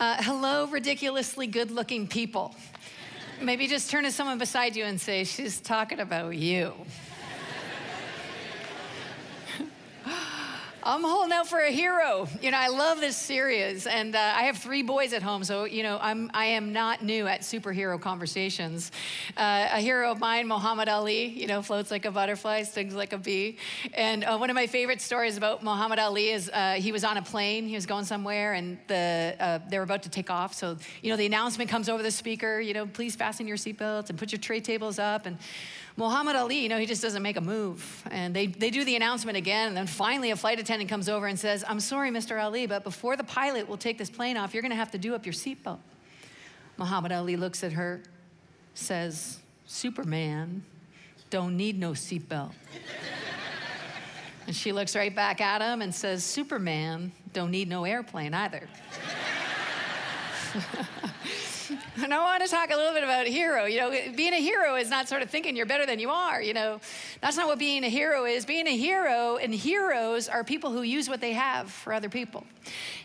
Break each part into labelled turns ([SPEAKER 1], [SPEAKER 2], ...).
[SPEAKER 1] Uh, hello, ridiculously good looking people. Maybe just turn to someone beside you and say, She's talking about you. I'm holding out for a hero. You know, I love this series, and uh, I have three boys at home, so you know, I'm I am not new at superhero conversations. Uh, a hero of mine, Muhammad Ali, you know, floats like a butterfly, stings like a bee. And uh, one of my favorite stories about Muhammad Ali is uh, he was on a plane, he was going somewhere, and the uh, they were about to take off. So you know, the announcement comes over the speaker, you know, please fasten your seatbelts and put your tray tables up and Muhammad Ali, you know, he just doesn't make a move. And they, they do the announcement again. And then finally, a flight attendant comes over and says, I'm sorry, Mr. Ali, but before the pilot will take this plane off, you're to have to do up your seatbelt. Muhammad Ali looks at her, says, Superman don't need no seatbelt. and she looks right back at him and says, Superman don't need no airplane either. And I want to talk a little bit about hero. You know, being a hero is not sort of thinking you're better than you are. You know, that's not what being a hero is. Being a hero and heroes are people who use what they have for other people.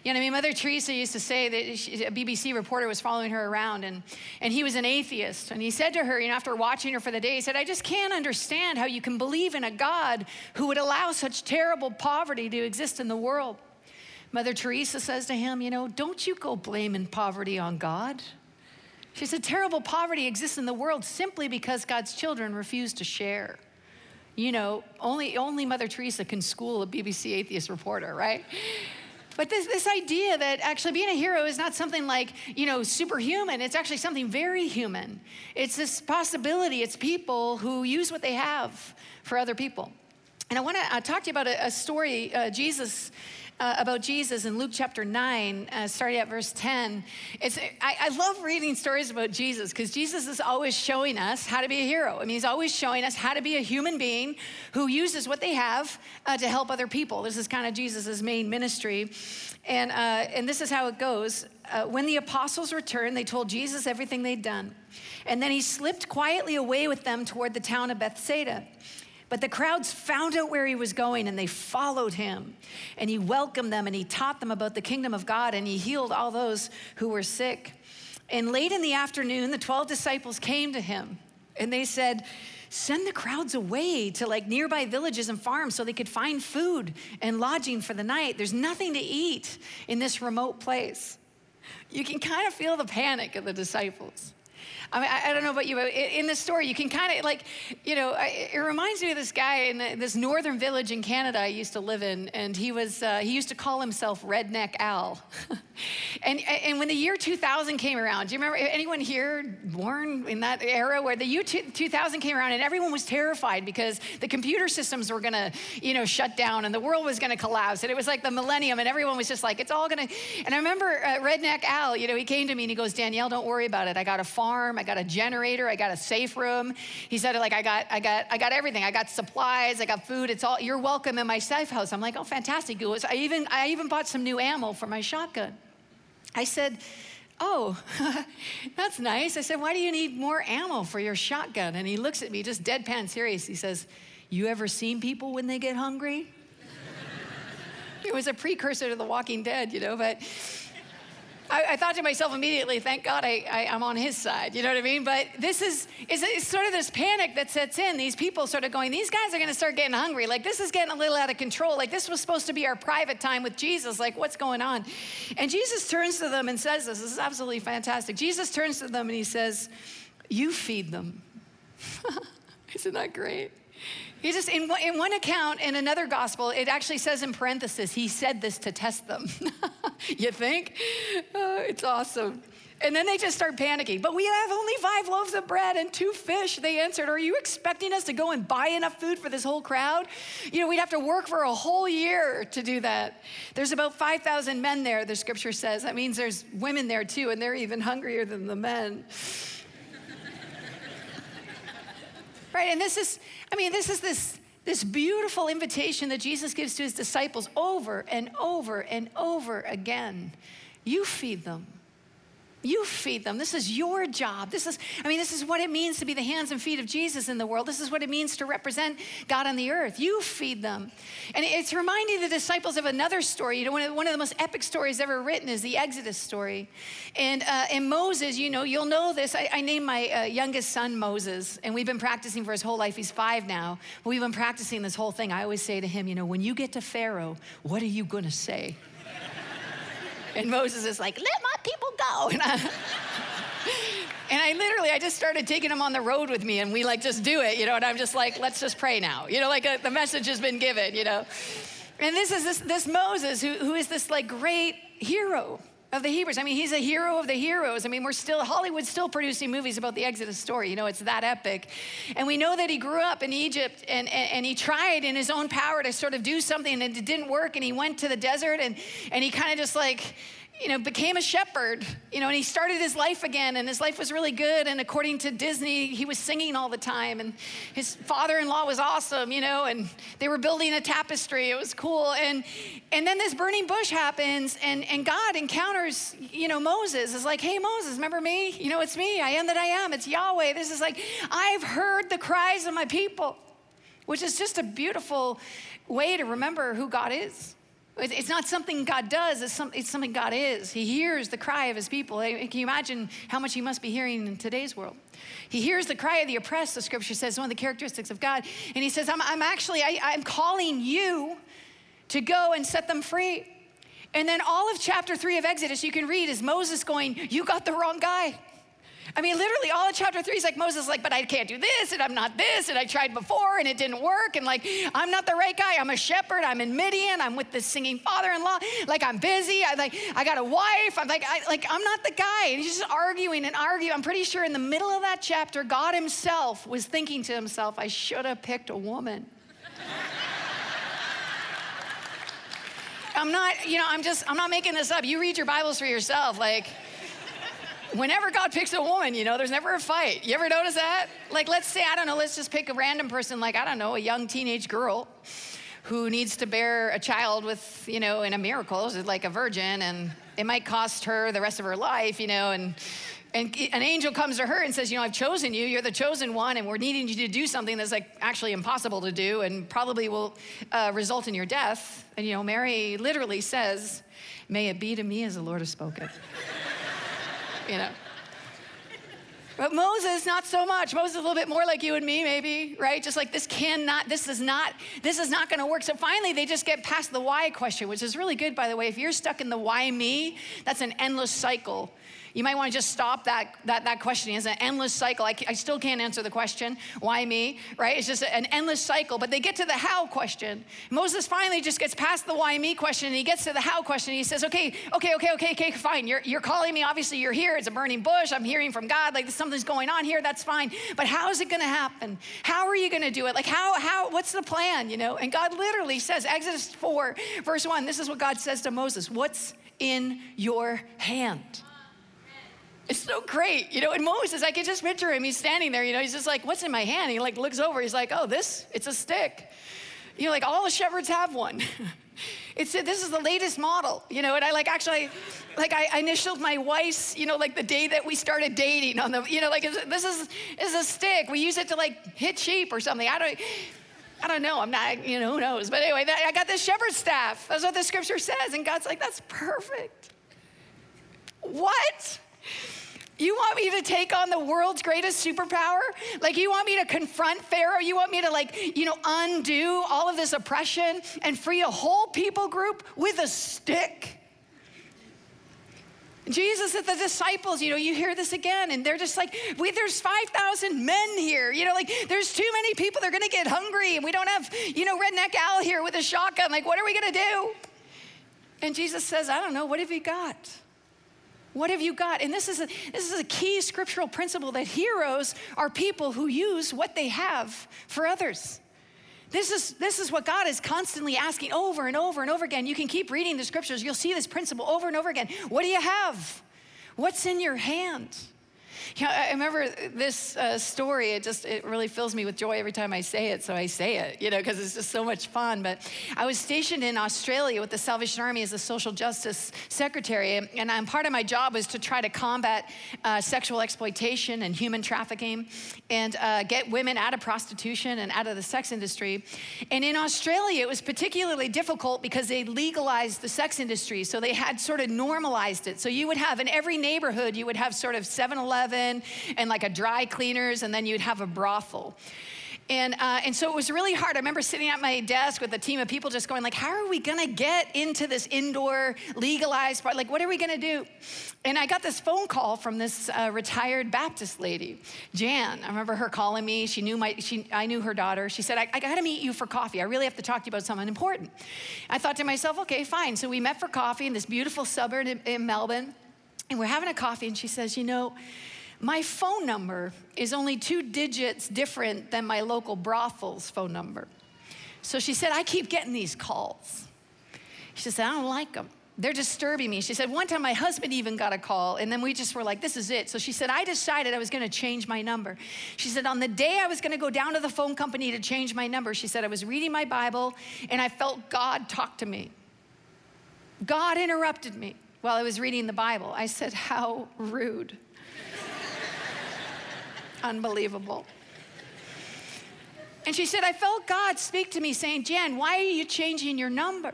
[SPEAKER 1] You know, I mean, Mother Teresa used to say that she, a BBC reporter was following her around, and and he was an atheist, and he said to her, you know, after watching her for the day, he said, "I just can't understand how you can believe in a God who would allow such terrible poverty to exist in the world." Mother Teresa says to him, You know, don't you go blaming poverty on God. She said, Terrible poverty exists in the world simply because God's children refuse to share. You know, only, only Mother Teresa can school a BBC atheist reporter, right? But this, this idea that actually being a hero is not something like, you know, superhuman, it's actually something very human. It's this possibility, it's people who use what they have for other people. And I want to talk to you about a, a story uh, Jesus uh, about Jesus in Luke chapter 9, uh, starting at verse 10. It's, I, I love reading stories about Jesus because Jesus is always showing us how to be a hero. I mean, he's always showing us how to be a human being who uses what they have uh, to help other people. This is kind of Jesus' main ministry. And, uh, and this is how it goes. Uh, when the apostles returned, they told Jesus everything they'd done. And then he slipped quietly away with them toward the town of Bethsaida. But the crowds found out where he was going and they followed him. And he welcomed them and he taught them about the kingdom of God and he healed all those who were sick. And late in the afternoon, the 12 disciples came to him and they said, Send the crowds away to like nearby villages and farms so they could find food and lodging for the night. There's nothing to eat in this remote place. You can kind of feel the panic of the disciples. I mean, I, I don't know about you, but in, this story, you can kind of like, you know, I, it reminds me of this guy in this northern village in Canada I used to live in, and he was, uh, he used to call himself Redneck Al. and, and when the year 2000 came around, do you remember anyone here born in that era where the year 2000 came around and everyone was terrified because the computer systems were gonna, you know, shut down and the world was gonna collapse. And it was like the millennium and everyone was just like, it's all gonna. And I remember uh, Redneck Al, you know, he came to me and he goes, Danielle, don't worry about it. I got a farm. I got a generator, I got a safe room. He said, like, I got, I got, I got everything. I got supplies, I got food. It's all, you're welcome in my safe house. I'm like, oh, fantastic. I even, I even bought some new ammo for my shotgun. I said, oh, that's nice. I said, why do you need more ammo for your shotgun? And he looks at me just deadpan serious. He says, you ever seen people when they get hungry? it was a precursor to The Walking Dead, you know, but I, I, thought to myself immediately, thank God I, I, am on his side. You know what I mean? But this is is it's sort of this panic that sets in. These people sort of going, these guys are going to start getting hungry. Like this is getting a little out of control. Like this was supposed to be our private time with Jesus. Like what's going on? And Jesus turns to them and says this. This is absolutely fantastic. Jesus turns to them and he says, "You feed them." Isn't that great? He just, in, in one account, in another gospel, it actually says in parenthesis, he said this to test them. you think? Uh, it's awesome. And then they just start panicking. But we have only five loaves of bread and two fish. They answered, Are you expecting us to go and buy enough food for this whole crowd? You know, we'd have to work for a whole year to do that. There's about 5,000 men there, the scripture says. That means there's women there too, and they're even hungrier than the men. Right? And this is, I mean, this is this, this beautiful invitation that Jesus gives to his disciples over and over and over again. You feed them. You feed them. This is your job. This is, I mean, this is what it means to be the hands and feet of Jesus in the world. This is what it means to represent God on the earth. You feed them. And it's reminding the disciples of another story. You know, one of, one of the most epic stories ever written is the Exodus story. And, uh, and Moses, you know, you'll know this. I, I named my uh, youngest son Moses, and we've been practicing for his whole life. He's five now. We've been practicing this whole thing. I always say to him, you know, when you get to Pharaoh, what are you going to say? And Moses is like, let my people go. And I, and I literally, I just started taking him on the road with me and we like just do it, you know, and I'm just like, let's just pray now. You know, like a, uh, the message has been given, you know. And this is this, this Moses who, who is this like great hero of the Hebrews. I mean, he's a hero of the heroes. I mean, we're still, Hollywood's still producing movies about the Exodus story. You know, it's that epic. And we know that he grew up in Egypt and, and, and, he tried in his own power to sort of do something and it didn't work. And he went to the desert and, and he kind of just like, you know, became a shepherd, you know, and he started his life again, and his life was really good. And according to Disney, he was singing all the time, and his father-in-law was awesome, you know, and they were building a tapestry. It was cool. And and then this burning bush happens, and, and God encounters, you know, Moses. Is like, hey, Moses, remember me? You know, it's me. I am that I am. It's Yahweh. This is like, I've heard the cries of my people, which is just a beautiful way to remember who God is. It's not something God does, it's, some, it's, something God is. He hears the cry of his people. Can you imagine how much he must be hearing in today's world? He hears the cry of the oppressed, the scripture says, one of the characteristics of God. And he says, I'm, I'm actually, I, I'm calling you to go and set them free. And then all of chapter three of Exodus, you can read, is Moses going, You got the wrong guy. I mean, literally, all of chapter three is like Moses, like, but I can't do this, and I'm not this, and I tried before, and it didn't work, and like, I'm not the right guy. I'm a shepherd. I'm in Midian. I'm with this singing father-in-law. Like, I'm busy. I like, I got a wife. I'm like, I, like, I'm not the guy. And he's just arguing and arguing. I'm pretty sure in the middle of that chapter, God Himself was thinking to Himself, I should have picked a woman. I'm not, you know, I'm just, I'm not making this up. You read your Bibles for yourself. Like, whenever God picks a woman, you know, there's never a fight. You ever notice that? Like, let's say, I don't know, let's just pick a random person, like, I don't know, a young teenage girl who needs to bear a child with, you know, in a miracle, like a virgin, and it might cost her the rest of her life, you know, and and an angel comes to her and says, You know, I've chosen you. You're the chosen one, and we're needing you to do something that's like actually impossible to do and probably will uh, result in your death. And, you know, Mary literally says, May it be to me as the Lord has spoken you know. But Moses, not so much. Moses a little bit more like you and me, maybe, right? Just like this cannot, this is not, this is not gonna work. So finally they just get past the why question, which is really good, by the way. If you're stuck in the why me, that's an endless cycle you might want to just stop that, that, that questioning. It's an endless cycle. I, I still can't answer the question, why me, right? It's just an endless cycle. But they get to the how question. Moses finally just gets past the why me question and he gets to the how question. he says, okay, okay, okay, okay, okay, fine. You're, you're calling me. Obviously, you're here. It's a burning bush. I'm hearing from God. Like something's going on here. That's fine. But how is it going to happen? How are you going to do it? Like, how, how, what's the plan, you know? And God literally says, Exodus 4, verse 1, this is what God says to Moses What's in your hand? It's so great. You know, and Moses, I can just picture him. He's standing there, you know, he's just like, what's in my hand? He like looks over, he's like, oh, this, it's a stick. You know, like all the shepherds have one. it's this is the latest model, you know, and I like actually, like I, initialed my wife's, you know, like the day that we started dating on the, you know, like this is, is a stick. We use it to like hit sheep or something. I don't, I don't know. I'm not, you know, who knows? But anyway, that, I got this shepherd's staff. That's what the scripture says. And God's like, that's perfect. What? You want me to take on the world's greatest superpower? Like, you want me to confront Pharaoh? You want me to, like, you know, undo all of this oppression and free a whole people group with a stick? Jesus at the disciples, you know, you hear this again, and they're just like, we, there's 5,000 men here. You know, like, there's too many people. They're going to get hungry, and we don't have, you know, Redneck Al here with a shotgun. Like, what are we going to do? And Jesus says, I don't know. What have you got? What have you got? And this is, a, this is a key scriptural principle that heroes are people who use what they have for others. This is, this is what God is constantly asking over and over and over again. You can keep reading the scriptures, you'll see this principle over and over again. What do you have? What's in your hand? You know, I remember this uh, story. It just it really fills me with joy every time I say it. So I say it, you know, because it's just so much fun. But I was stationed in Australia with the Salvation Army as a social justice secretary, and I'm, part of my job was to try to combat uh, sexual exploitation and human trafficking, and uh, get women out of prostitution and out of the sex industry. And in Australia, it was particularly difficult because they legalized the sex industry, so they had sort of normalized it. So you would have in every neighborhood, you would have sort of 7-Eleven and like a dry cleaners, and then you'd have a brothel. And, uh, and so it was really hard. I remember sitting at my desk with a team of people just going like, how are we gonna get into this indoor legalized part? Like, what are we gonna do? And I got this phone call from this uh, retired Baptist lady, Jan. I remember her calling me. She knew my, she, I knew her daughter. She said, I, I gotta meet you for coffee. I really have to talk to you about something important. I thought to myself, okay, fine. So we met for coffee in this beautiful suburb in, in Melbourne. And we're having a coffee, and she says, You know, my phone number is only two digits different than my local brothel's phone number. So she said, I keep getting these calls. She said, I don't like them. They're disturbing me. She said, one time my husband even got a call, and then we just were like, this is it. So she said, I decided I was gonna change my number. She said, on the day I was gonna go down to the phone company to change my number, she said, I was reading my Bible and I felt God talk to me. God interrupted me while I was reading the Bible. I said, How rude. Unbelievable. And she said, I felt God speak to me saying, Jan, why are you changing your number?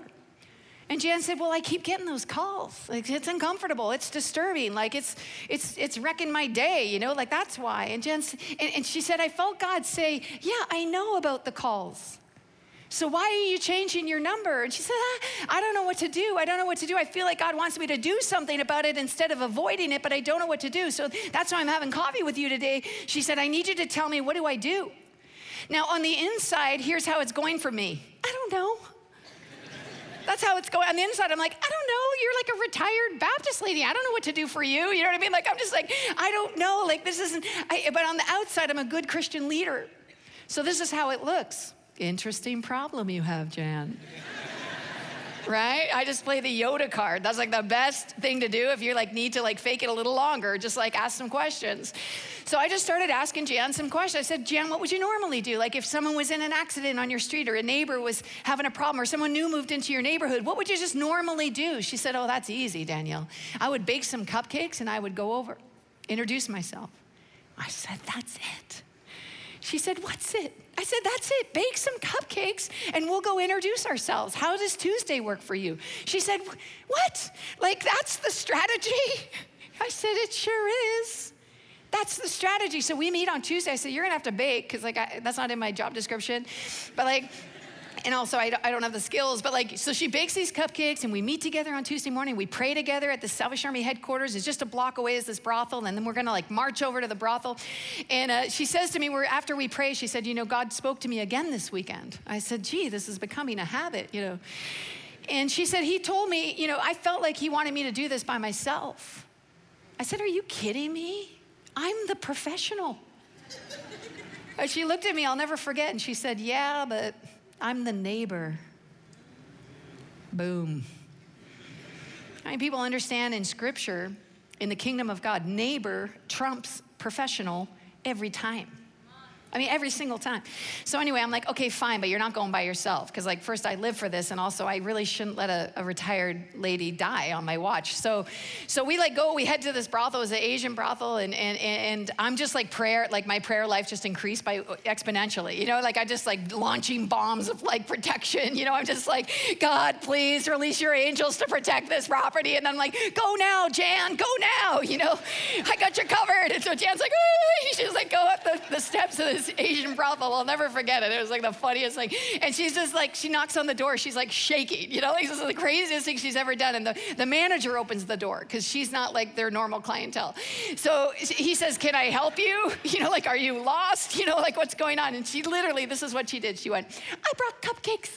[SPEAKER 1] And Jan said, Well, I keep getting those calls. Like it's uncomfortable. It's disturbing. Like it's it's it's wrecking my day, you know, like that's why. And Jan and, and she said, I felt God say, Yeah, I know about the calls. So why are you changing your number? And she said, ah, I don't know what to do. I don't know what to do. I feel like God wants me to do something about it instead of avoiding it, but I don't know what to do. So that's why I'm having coffee with you today. She said, I need you to tell me, what do I do? Now, on the inside, here's how it's going for me. I don't know. That's how it's going. On the inside, I'm like, I don't know. You're like a retired Baptist lady. I don't know what to do for you. You know what I mean? Like, I'm just like, I don't know. Like, this isn't, I, but on the outside, I'm a good Christian leader. So this is how it looks. Interesting problem you have, Jan. right? I just play the Yoda card. That's like the best thing to do if you like need to like fake it a little longer, just like ask some questions. So I just started asking Jan some questions. I said, Jan, what would you normally do? Like if someone was in an accident on your street or a neighbor was having a problem or someone new moved into your neighborhood, what would you just normally do? She said, Oh, that's easy, Danielle. I would bake some cupcakes and I would go over, introduce myself. I said, That's it. She said, What's it? I said, That's it. Bake some cupcakes and we'll go introduce ourselves. How does Tuesday work for you? She said, What? Like, that's the strategy? I said, It sure is. That's the strategy. So we meet on Tuesday. I said, You're gonna have to bake, because, like, I, that's not in my job description. But, like, and also I, don't have the skills, but like, so she bakes these cupcakes and we meet together on Tuesday morning. We pray together at the Salvation Army headquarters. It's just a block away is this brothel. And then we're gonna like march over to the brothel. And uh, she says to me, we're, after we pray, she said, you know, God spoke to me again this weekend. I said, gee, this is becoming a habit, you know. And she said, he told me, you know, I felt like he wanted me to do this by myself. I said, are you kidding me? I'm the professional. She looked at me, I'll never forget, and she said, yeah, but I'm the neighbor. Boom. I mean, people understand in scripture, in the kingdom of God, neighbor trumps professional every time? I mean, every single time. So anyway, I'm like, okay, fine, but you're not going by yourself. Because like, first I live for this, and also I really shouldn't let a, a, retired lady die on my watch. So, so we like go, we head to this brothel, it's an Asian brothel, and, and, and I'm just like prayer, like my prayer life just increased by exponentially. You know, like I just like launching bombs of like protection. You know, I'm just like, God, please release your angels to protect this property. And I'm like, go now, Jan, go now. You know, I got you covered. And so Jan's like, oh, she's like, go up the, the steps of this this Asian brothel. I'll never forget it. It was like the funniest thing. And she's just like, she knocks on the door. She's like shaking, you know, like this is the craziest thing she's ever done. And the, the manager opens the door because she's not like their normal clientele. So he says, Can I help you? You know, like, are you lost? You know, like, what's going on? And she literally, this is what she did. She went, I brought cupcakes.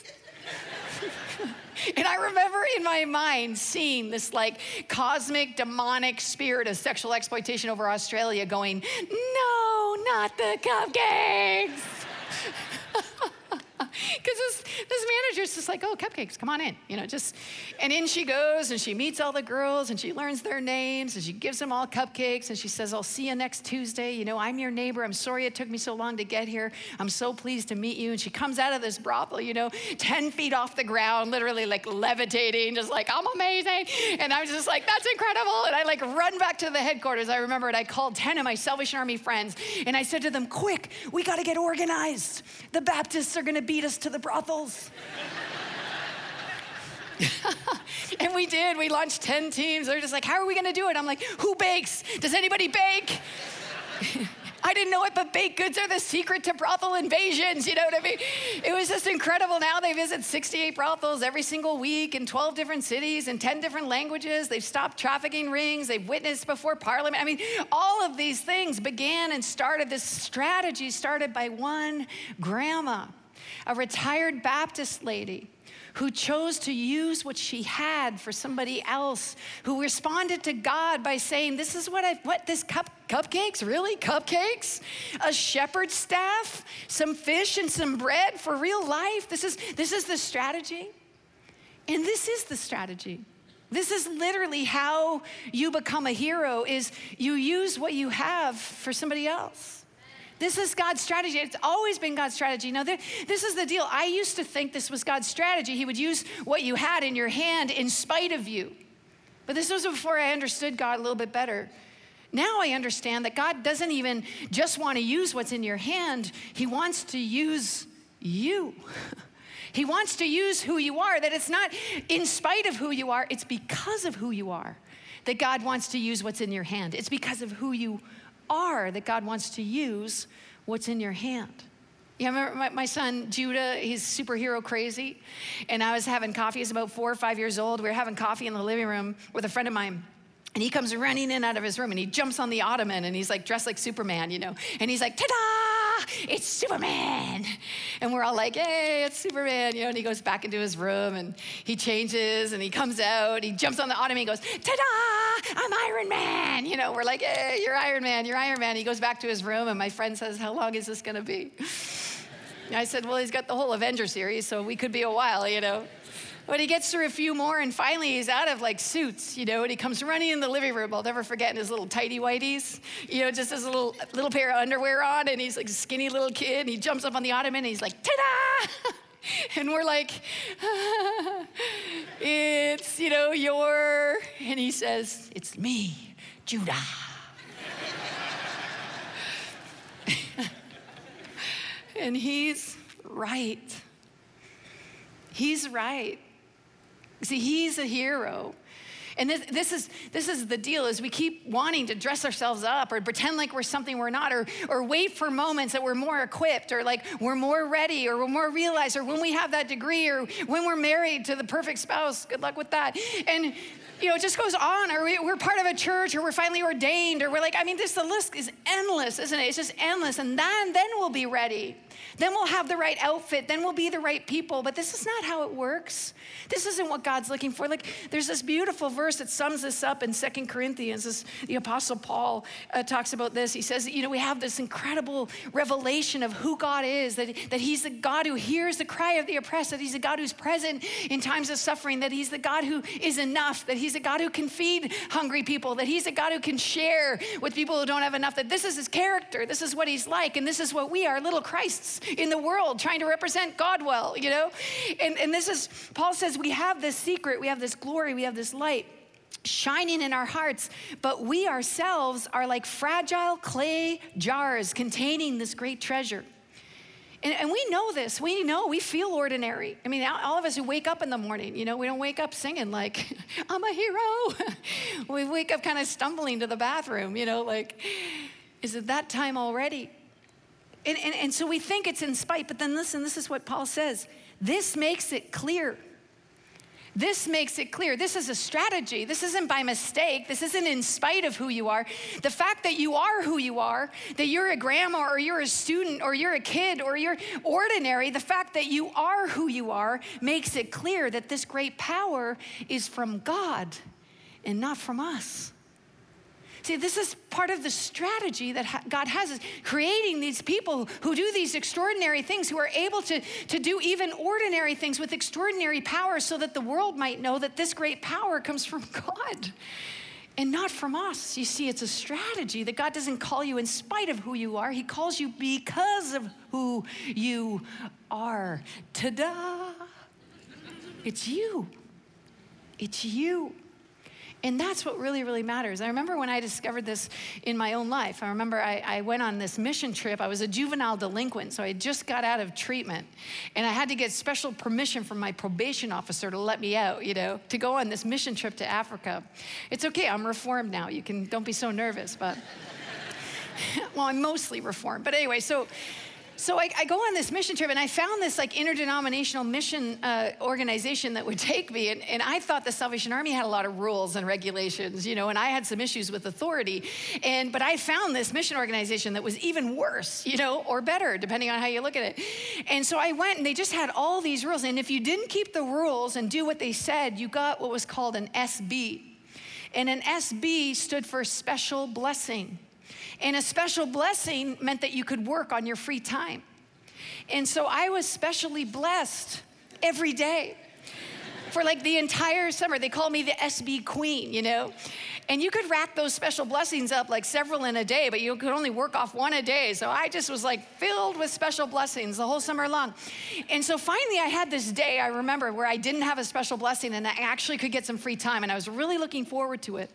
[SPEAKER 1] And I remember in my mind seeing this like cosmic demonic spirit of sexual exploitation over Australia going, no, not the cupcakes. Because this, this manager's just like, oh, cupcakes, come on in. You know, just, and in she goes and she meets all the girls and she learns their names and she gives them all cupcakes and she says, I'll see you next Tuesday. You know, I'm your neighbor. I'm sorry it took me so long to get here. I'm so pleased to meet you. And she comes out of this brothel, you know, 10 feet off the ground, literally like levitating, just like, I'm amazing. And I was just like, that's incredible. And I like run back to the headquarters. I remember it. I called 10 of my Salvation Army friends and I said to them, quick, we got to get organized. The Baptists are going to beat us to the brothels. and we did. We launched 10 teams. They're just like, how are we going to do it? I'm like, who bakes? Does anybody bake? I didn't know it, but baked goods are the secret to brothel invasions. You know what I mean? It was just incredible. Now they visit 68 brothels every single week in 12 different cities in 10 different languages. They've stopped trafficking rings. They've witnessed before parliament. I mean, all of these things began and started. This strategy started by one grandma, a retired Baptist lady who chose to use what she had for somebody else, who responded to God by saying, This is what I, what, this cup, cupcakes? Really? Cupcakes? A shepherd's staff? Some fish and some bread for real life? This is, this is the strategy? And this is the strategy. This is literally how you become a hero is you use what you have for somebody else. This is God's strategy. It's always been God's strategy. Now, this is the deal. I used to think this was God's strategy. He would use what you had in your hand in spite of you. But this was before I understood God a little bit better. Now I understand that God doesn't even just want to use what's in your hand, He wants to use you. He wants to use who you are, that it's not in spite of who you are, it's because of who you are that God wants to use what's in your hand. It's because of who you are that God wants to use what's in your hand. Yeah, remember my, my, son Judah, he's superhero crazy. And I was having coffee, he's about four or five years old. We were having coffee in the living room with a friend of mine. And he comes running in out of his room and he jumps on the ottoman and he's like dressed like Superman, you know. And he's like, ta da, it's Superman. And we're all like, hey, it's Superman, you know. And he goes back into his room and he changes and he comes out, he jumps on the ottoman, he goes, ta da, I'm Iron Man. You know, we're like, hey, you're Iron Man, you're Iron Man. He goes back to his room and my friend says, how long is this gonna be? I said, well, he's got the whole Avenger series, so we could be a while, you know. But he gets through a few more, and finally he's out of like suits, you know, and he comes running in the living room. I'll never forget in his little tighty whities, you know, just his little little pair of underwear on, and he's like a skinny little kid, and he jumps up on the ottoman, and he's like, ta-da! And we're like, ah, it's, you know, your, and he says, it's me, Judah. and he's right. He's right. See, he's a hero. And this, this, is, this is the deal is we keep wanting to dress ourselves up or pretend like we're something we're not or, or wait for moments that we're more equipped or like we're more ready or we're more realized or when we have that degree or when we're married to the perfect spouse. Good luck with that. And you know, it just goes on, or we, are part of a church, or we're finally ordained, or we're like, I mean, this the list is endless, isn't it? It's just endless, and then then we'll be ready. Then we'll have the right outfit. Then we'll be the right people. But this is not how it works. This isn't what God's looking for. Like, there's this beautiful verse that sums this up in Second Corinthians. This, the Apostle Paul uh, talks about this. He says, you know, we have this incredible revelation of who God is, that, that He's the God who hears the cry of the oppressed, that He's the God who's present in times of suffering, that He's the God who is enough, that He's a God who can feed hungry people, that He's a God who can share with people who don't have enough, that this is His character, this is what He's like, and this is what we are, little Christs in the world trying to represent God well, you know? And, and this is, Paul says, we have this secret, we have this glory, we have this light shining in our hearts, but we ourselves are like fragile clay jars containing this great treasure. And, and, we know this. We know, we feel ordinary. I mean, all of us who wake up in the morning, you know, we don't wake up singing like, I'm a hero. we wake up kind of stumbling to the bathroom, you know, like, is it that time already? And, and, and so we think it's in spite, but then listen, this is what Paul says. This makes it clear. This makes it clear. This is a strategy. This isn't by mistake. This isn't in spite of who you are. The fact that you are who you are, that you're a grandma or you're a student or you're a kid or you're ordinary, the fact that you are who you are makes it clear that this great power is from God and not from us. See, this is part of the strategy that God has is creating these people who do these extraordinary things, who are able to, to do even ordinary things with extraordinary power so that the world might know that this great power comes from God and not from us. You see, it's a strategy that God doesn't call you in spite of who you are, He calls you because of who you are. Ta da! It's you. It's you. And that's what really, really matters. I remember when I discovered this in my own life. I remember I, I, went on this mission trip. I was a juvenile delinquent, so I just got out of treatment. And I had to get special permission from my probation officer to let me out, you know, to go on this mission trip to Africa. It's okay, I'm reformed now. You can, don't be so nervous, but, well, I'm mostly reformed. But anyway, so so I, I, go on this mission trip and I found this like interdenominational mission uh, organization that would take me. And, and I thought the Salvation Army had a lot of rules and regulations, you know, and I had some issues with authority. And, but I found this mission organization that was even worse, you know, or better, depending on how you look at it. And so I went and they just had all these rules. And if you didn't keep the rules and do what they said, you got what was called an SB. And an SB stood for special blessing. And a special blessing meant that you could work on your free time. And so I was specially blessed every day for like the entire summer. They called me the SB Queen, you know? And you could rack those special blessings up like several in a day, but you could only work off one a day. So I just was like filled with special blessings the whole summer long. And so finally, I had this day, I remember, where I didn't have a special blessing and I actually could get some free time. And I was really looking forward to it.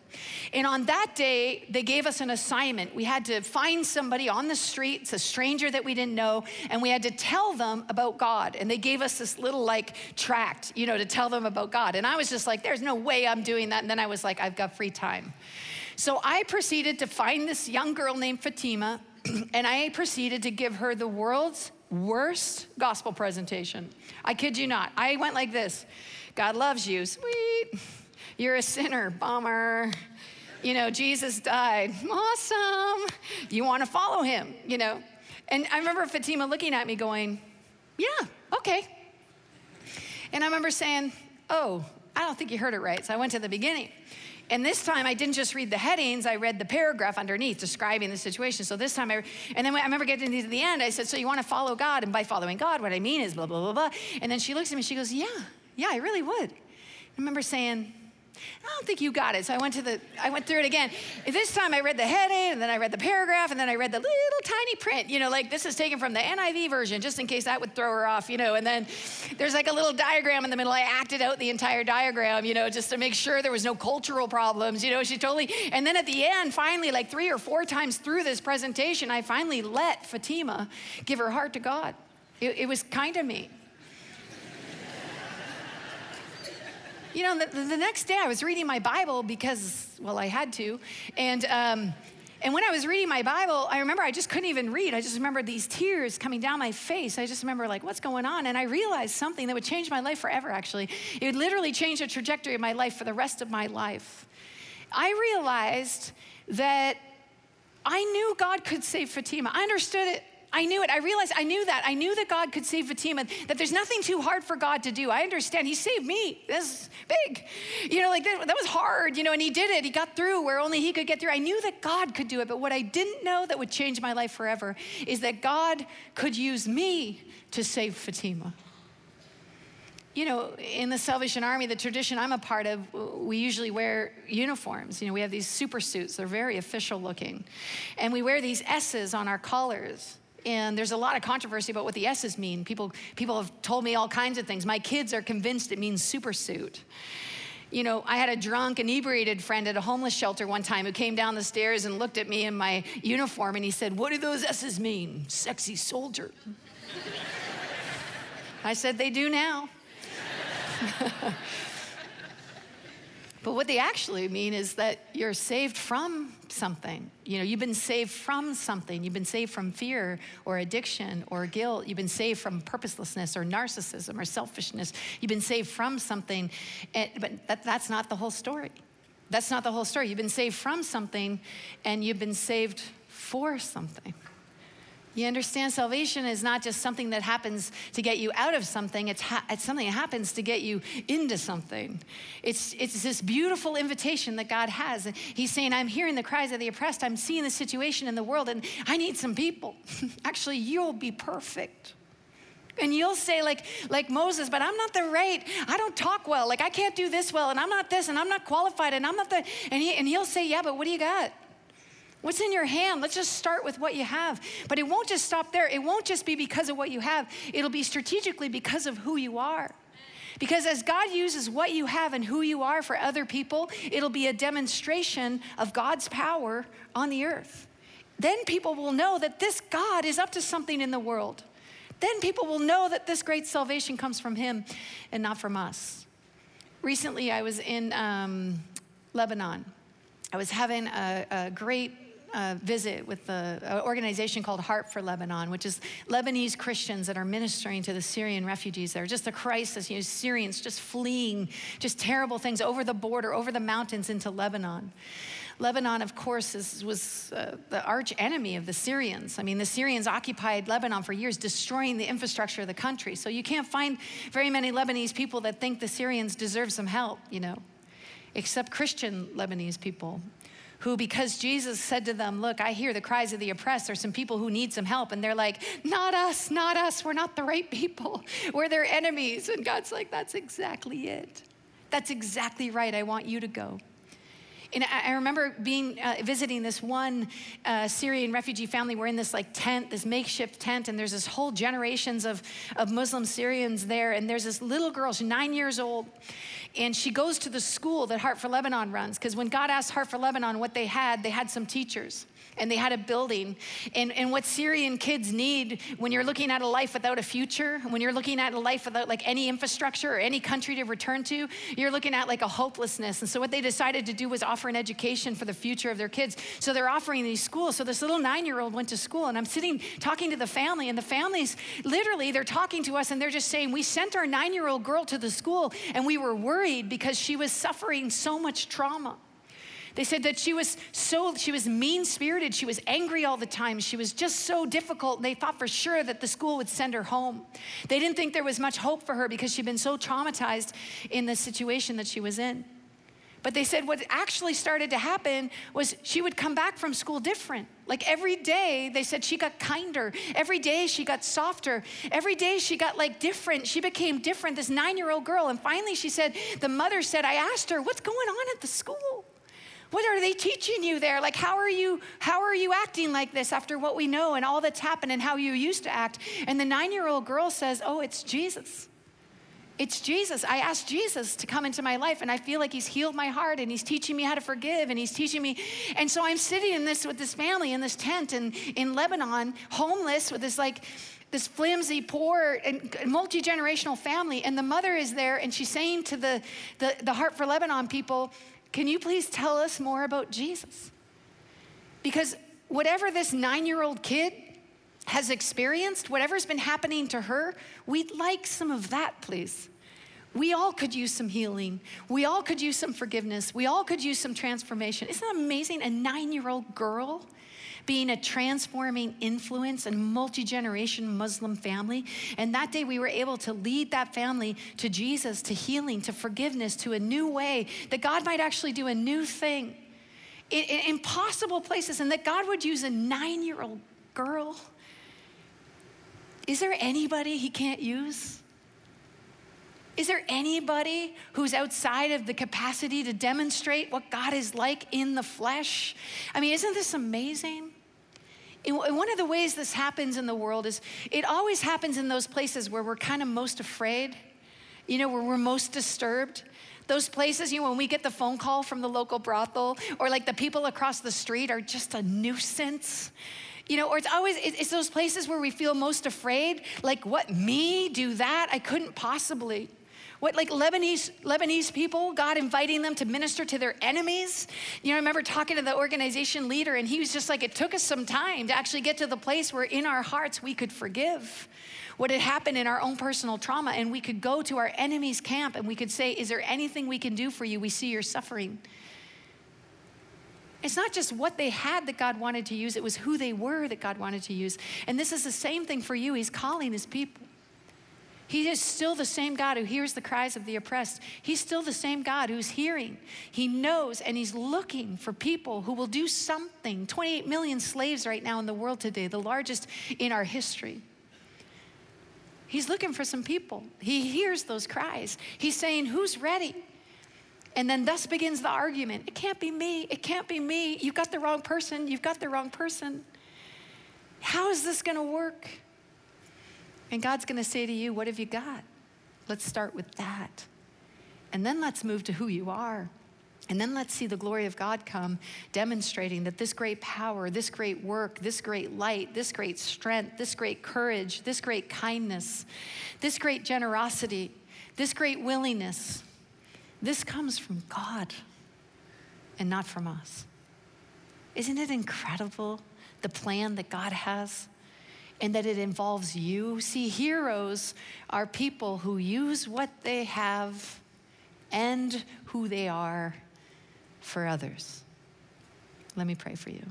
[SPEAKER 1] And on that day, they gave us an assignment. We had to find somebody on the street, it's a stranger that we didn't know, and we had to tell them about God. And they gave us this little like tract, you know, to tell them about God. And I was just like, there's no way I'm doing that. And then I was like, I've got free time time. So I proceeded to find this young girl named Fatima, and I proceeded to give her the world's worst gospel presentation. I kid you not. I went like this God loves you, sweet. You're a sinner, bummer. You know, Jesus died, awesome. You want to follow him, you know. And I remember Fatima looking at me going, Yeah, okay. And I remember saying, Oh, I don't think you heard it right. So I went to the beginning. And this time I didn't just read the headings, I read the paragraph underneath describing the situation. So this time I, and then I remember getting to the end, I said, So you want to follow God? And by following God, what I mean is blah, blah, blah, blah. And then she looks at me, she goes, Yeah, yeah, I really would. I remember saying, I don't think you got it. So I went to the, I went through it again. This time I read the heading, and then I read the paragraph, and then I read the little tiny print. You know, like this is taken from the NIV version, just in case that would throw her off. You know, and then there's like a little diagram in the middle. I acted out the entire diagram. You know, just to make sure there was no cultural problems. You know, she totally. And then at the end, finally, like three or four times through this presentation, I finally let Fatima give her heart to God. It, it was kind of me. You know, the, the, next day I was reading my Bible because, well, I had to. And, um, and when I was reading my Bible, I remember I just couldn't even read. I just remember these tears coming down my face. I just remember, like, what's going on? And I realized something that would change my life forever, actually. It would literally change the trajectory of my life for the rest of my life. I realized that I knew God could save Fatima. I understood it. I knew it. I realized I knew that. I knew that God could save Fatima, that there's nothing too hard for God to do. I understand. He saved me. That's big. You know, like that, that was hard, you know, and He did it. He got through where only He could get through. I knew that God could do it, but what I didn't know that would change my life forever is that God could use me to save Fatima. You know, in the Salvation Army, the tradition I'm a part of, we usually wear uniforms. You know, we have these super suits, they're very official looking. And we wear these S's on our collars and there's a lot of controversy about what the S's mean. People, people have told me all kinds of things. My kids are convinced it means super suit. You know, I had a drunk, inebriated friend at a homeless shelter one time who came down the stairs and looked at me in my uniform and he said, What do those S's mean? Sexy soldier. I said, They do now. But what they actually mean is that you're saved from something. You know, you've been saved from something. You've been saved from fear or addiction or guilt. You've been saved from purposelessness or narcissism or selfishness. You've been saved from something. But that, that's not the whole story. That's not the whole story. You've been saved from something and you've been saved for something. You understand? Salvation is not just something that happens to get you out of something, it's, ha- it's something that happens to get you into something. It's, it's this beautiful invitation that God has. He's saying, I'm hearing the cries of the oppressed, I'm seeing the situation in the world, and I need some people. Actually, you'll be perfect. And you'll say, like, like Moses, but I'm not the right, I don't talk well, like I can't do this well, and I'm not this, and I'm not qualified, and I'm not the, and, he, and he'll say, yeah, but what do you got? What's in your hand? Let's just start with what you have. But it won't just stop there. It won't just be because of what you have, it'll be strategically because of who you are. Because as God uses what you have and who you are for other people, it'll be a demonstration of God's power on the earth. Then people will know that this God is up to something in the world. Then people will know that this great salvation comes from Him and not from us. Recently, I was in um, Lebanon. I was having a, a great uh, visit with the organization called Heart for Lebanon, which is Lebanese Christians that are ministering to the Syrian refugees there. Just the crisis, you know, Syrians just fleeing, just terrible things over the border, over the mountains into Lebanon. Lebanon, of course, is, was uh, the arch enemy of the Syrians. I mean, the Syrians occupied Lebanon for years, destroying the infrastructure of the country. So you can't find very many Lebanese people that think the Syrians deserve some help, you know, except Christian Lebanese people who, because Jesus said to them, Look, I hear the cries of the oppressed. There's some people who need some help. And they're like, Not us, not us. We're not the right people. We're their enemies. And God's like, That's exactly it. That's exactly right. I want you to go. And I remember being uh, visiting this one uh, Syrian refugee family. We're in this like tent, this makeshift tent, and there's this whole generations of, of Muslim Syrians there. And there's this little girl, she's nine years old, and she goes to the school that Heart for Lebanon runs. Because when God asked Heart for Lebanon what they had, they had some teachers and they had a building. And, and what Syrian kids need when you're looking at a life without a future, when you're looking at a life without like any infrastructure or any country to return to, you're looking at like a hopelessness. And so what they decided to do was offer an education for the future of their kids. So they're offering these schools. So this little nine year old went to school, and I'm sitting talking to the family, and the families literally, they're talking to us, and they're just saying, We sent our nine year old girl to the school, and we were worried because she was suffering so much trauma. They said that she was so, she was mean spirited. She was angry all the time. She was just so difficult. They thought for sure that the school would send her home. They didn't think there was much hope for her because she'd been so traumatized in the situation that she was in. But they said what actually started to happen was she would come back from school different. Like every day, they said she got kinder. Every day, she got softer. Every day, she got like different. She became different, this nine year old girl. And finally, she said, the mother said, I asked her, what's going on at the school? What are they teaching you there? Like how are you how are you acting like this after what we know and all that's happened and how you used to act? And the 9-year-old girl says, "Oh, it's Jesus." It's Jesus. I asked Jesus to come into my life, and I feel like He's healed my heart, and He's teaching me how to forgive, and He's teaching me. And so I'm sitting in this with this family in this tent in, in Lebanon, homeless, with this like this flimsy, poor, and multi generational family. And the mother is there, and she's saying to the, the, the Heart for Lebanon people, can you please tell us more about Jesus? Because whatever this nine year old kid has experienced, whatever's been happening to her, we'd like some of that, please. We all could use some healing. We all could use some forgiveness. We all could use some transformation. Isn't that amazing? A nine year old girl being a transforming influence and multi generation Muslim family. And that day we were able to lead that family to Jesus, to healing, to forgiveness, to a new way, that God might actually do a new thing in, in impossible places, and that God would use a nine year old girl. Is there anybody he can't use? Is there anybody who's outside of the capacity to demonstrate what God is like in the flesh? I mean, isn't this amazing? And one of the ways this happens in the world is it always happens in those places where we're kind of most afraid, you know, where we're most disturbed. Those places, you know, when we get the phone call from the local brothel, or like the people across the street are just a nuisance. You know, or it's always, it's those places where we feel most afraid. Like, what, me do that? I couldn't possibly. What, like Lebanese, Lebanese people, God inviting them to minister to their enemies? You know, I remember talking to the organization leader, and he was just like, it took us some time to actually get to the place where in our hearts we could forgive what had happened in our own personal trauma, and we could go to our enemy's camp and we could say, Is there anything we can do for you? We see you're suffering. It's not just what they had that God wanted to use, it was who they were that God wanted to use. And this is the same thing for you. He's calling his people. He is still the same God who hears the cries of the oppressed. He's still the same God who's hearing. He knows and he's looking for people who will do something. 28 million slaves right now in the world today, the largest in our history. He's looking for some people. He hears those cries. He's saying, Who's ready? And then thus begins the argument. It can't be me. It can't be me. You've got the wrong person. You've got the wrong person. How is this going to work? And God's going to say to you, What have you got? Let's start with that. And then let's move to who you are. And then let's see the glory of God come, demonstrating that this great power, this great work, this great light, this great strength, this great courage, this great kindness, this great generosity, this great willingness, this comes from God and not from us. Isn't it incredible the plan that God has? And that it involves you. See, heroes are people who use what they have and who they are for others. Let me pray for you.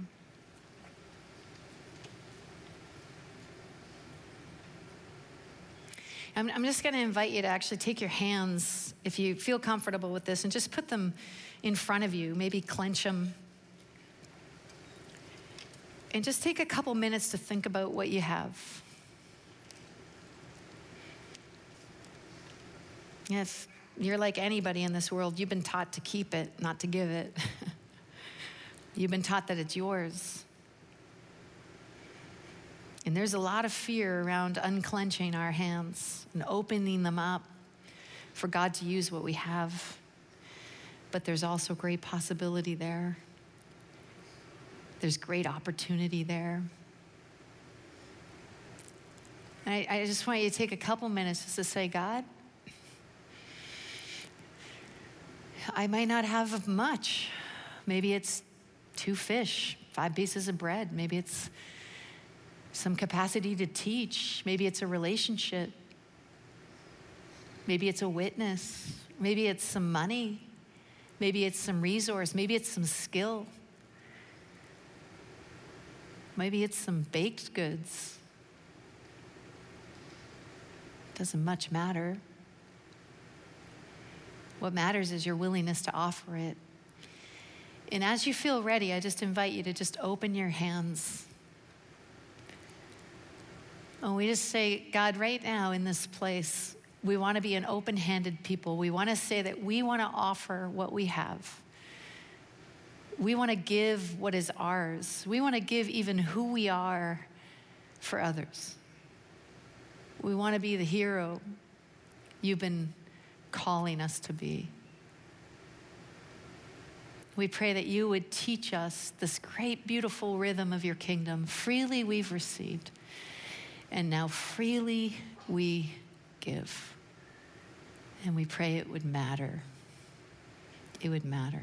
[SPEAKER 1] I'm, I'm just going to invite you to actually take your hands, if you feel comfortable with this, and just put them in front of you. Maybe clench them. And just take a couple minutes to think about what you have. If you're like anybody in this world. You've been taught to keep it, not to give it. You've been taught that it's yours. And there's a lot of fear around unclenching our hands and opening them up for God to use what we have. But there's also great possibility there. There's great opportunity there. I, I just want you to take a couple minutes just to say, God, I might not have much. Maybe it's two fish, five pieces of bread. Maybe it's some capacity to teach. Maybe it's a relationship. Maybe it's a witness. Maybe it's some money. Maybe it's some resource. Maybe it's some skill. Maybe it's some baked goods. Doesn't much matter. What matters is your willingness to offer it. And as you feel ready, I just invite you to just open your hands. And we just say, God, right now in this place, we want to be an open handed people. We want to say that we want to offer what we have. We want to give what is ours. We want to give even who we are for others. We want to be the hero you've been calling us to be. We pray that you would teach us this great, beautiful rhythm of your kingdom. Freely we've received, and now freely we give. And we pray it would matter. It would matter.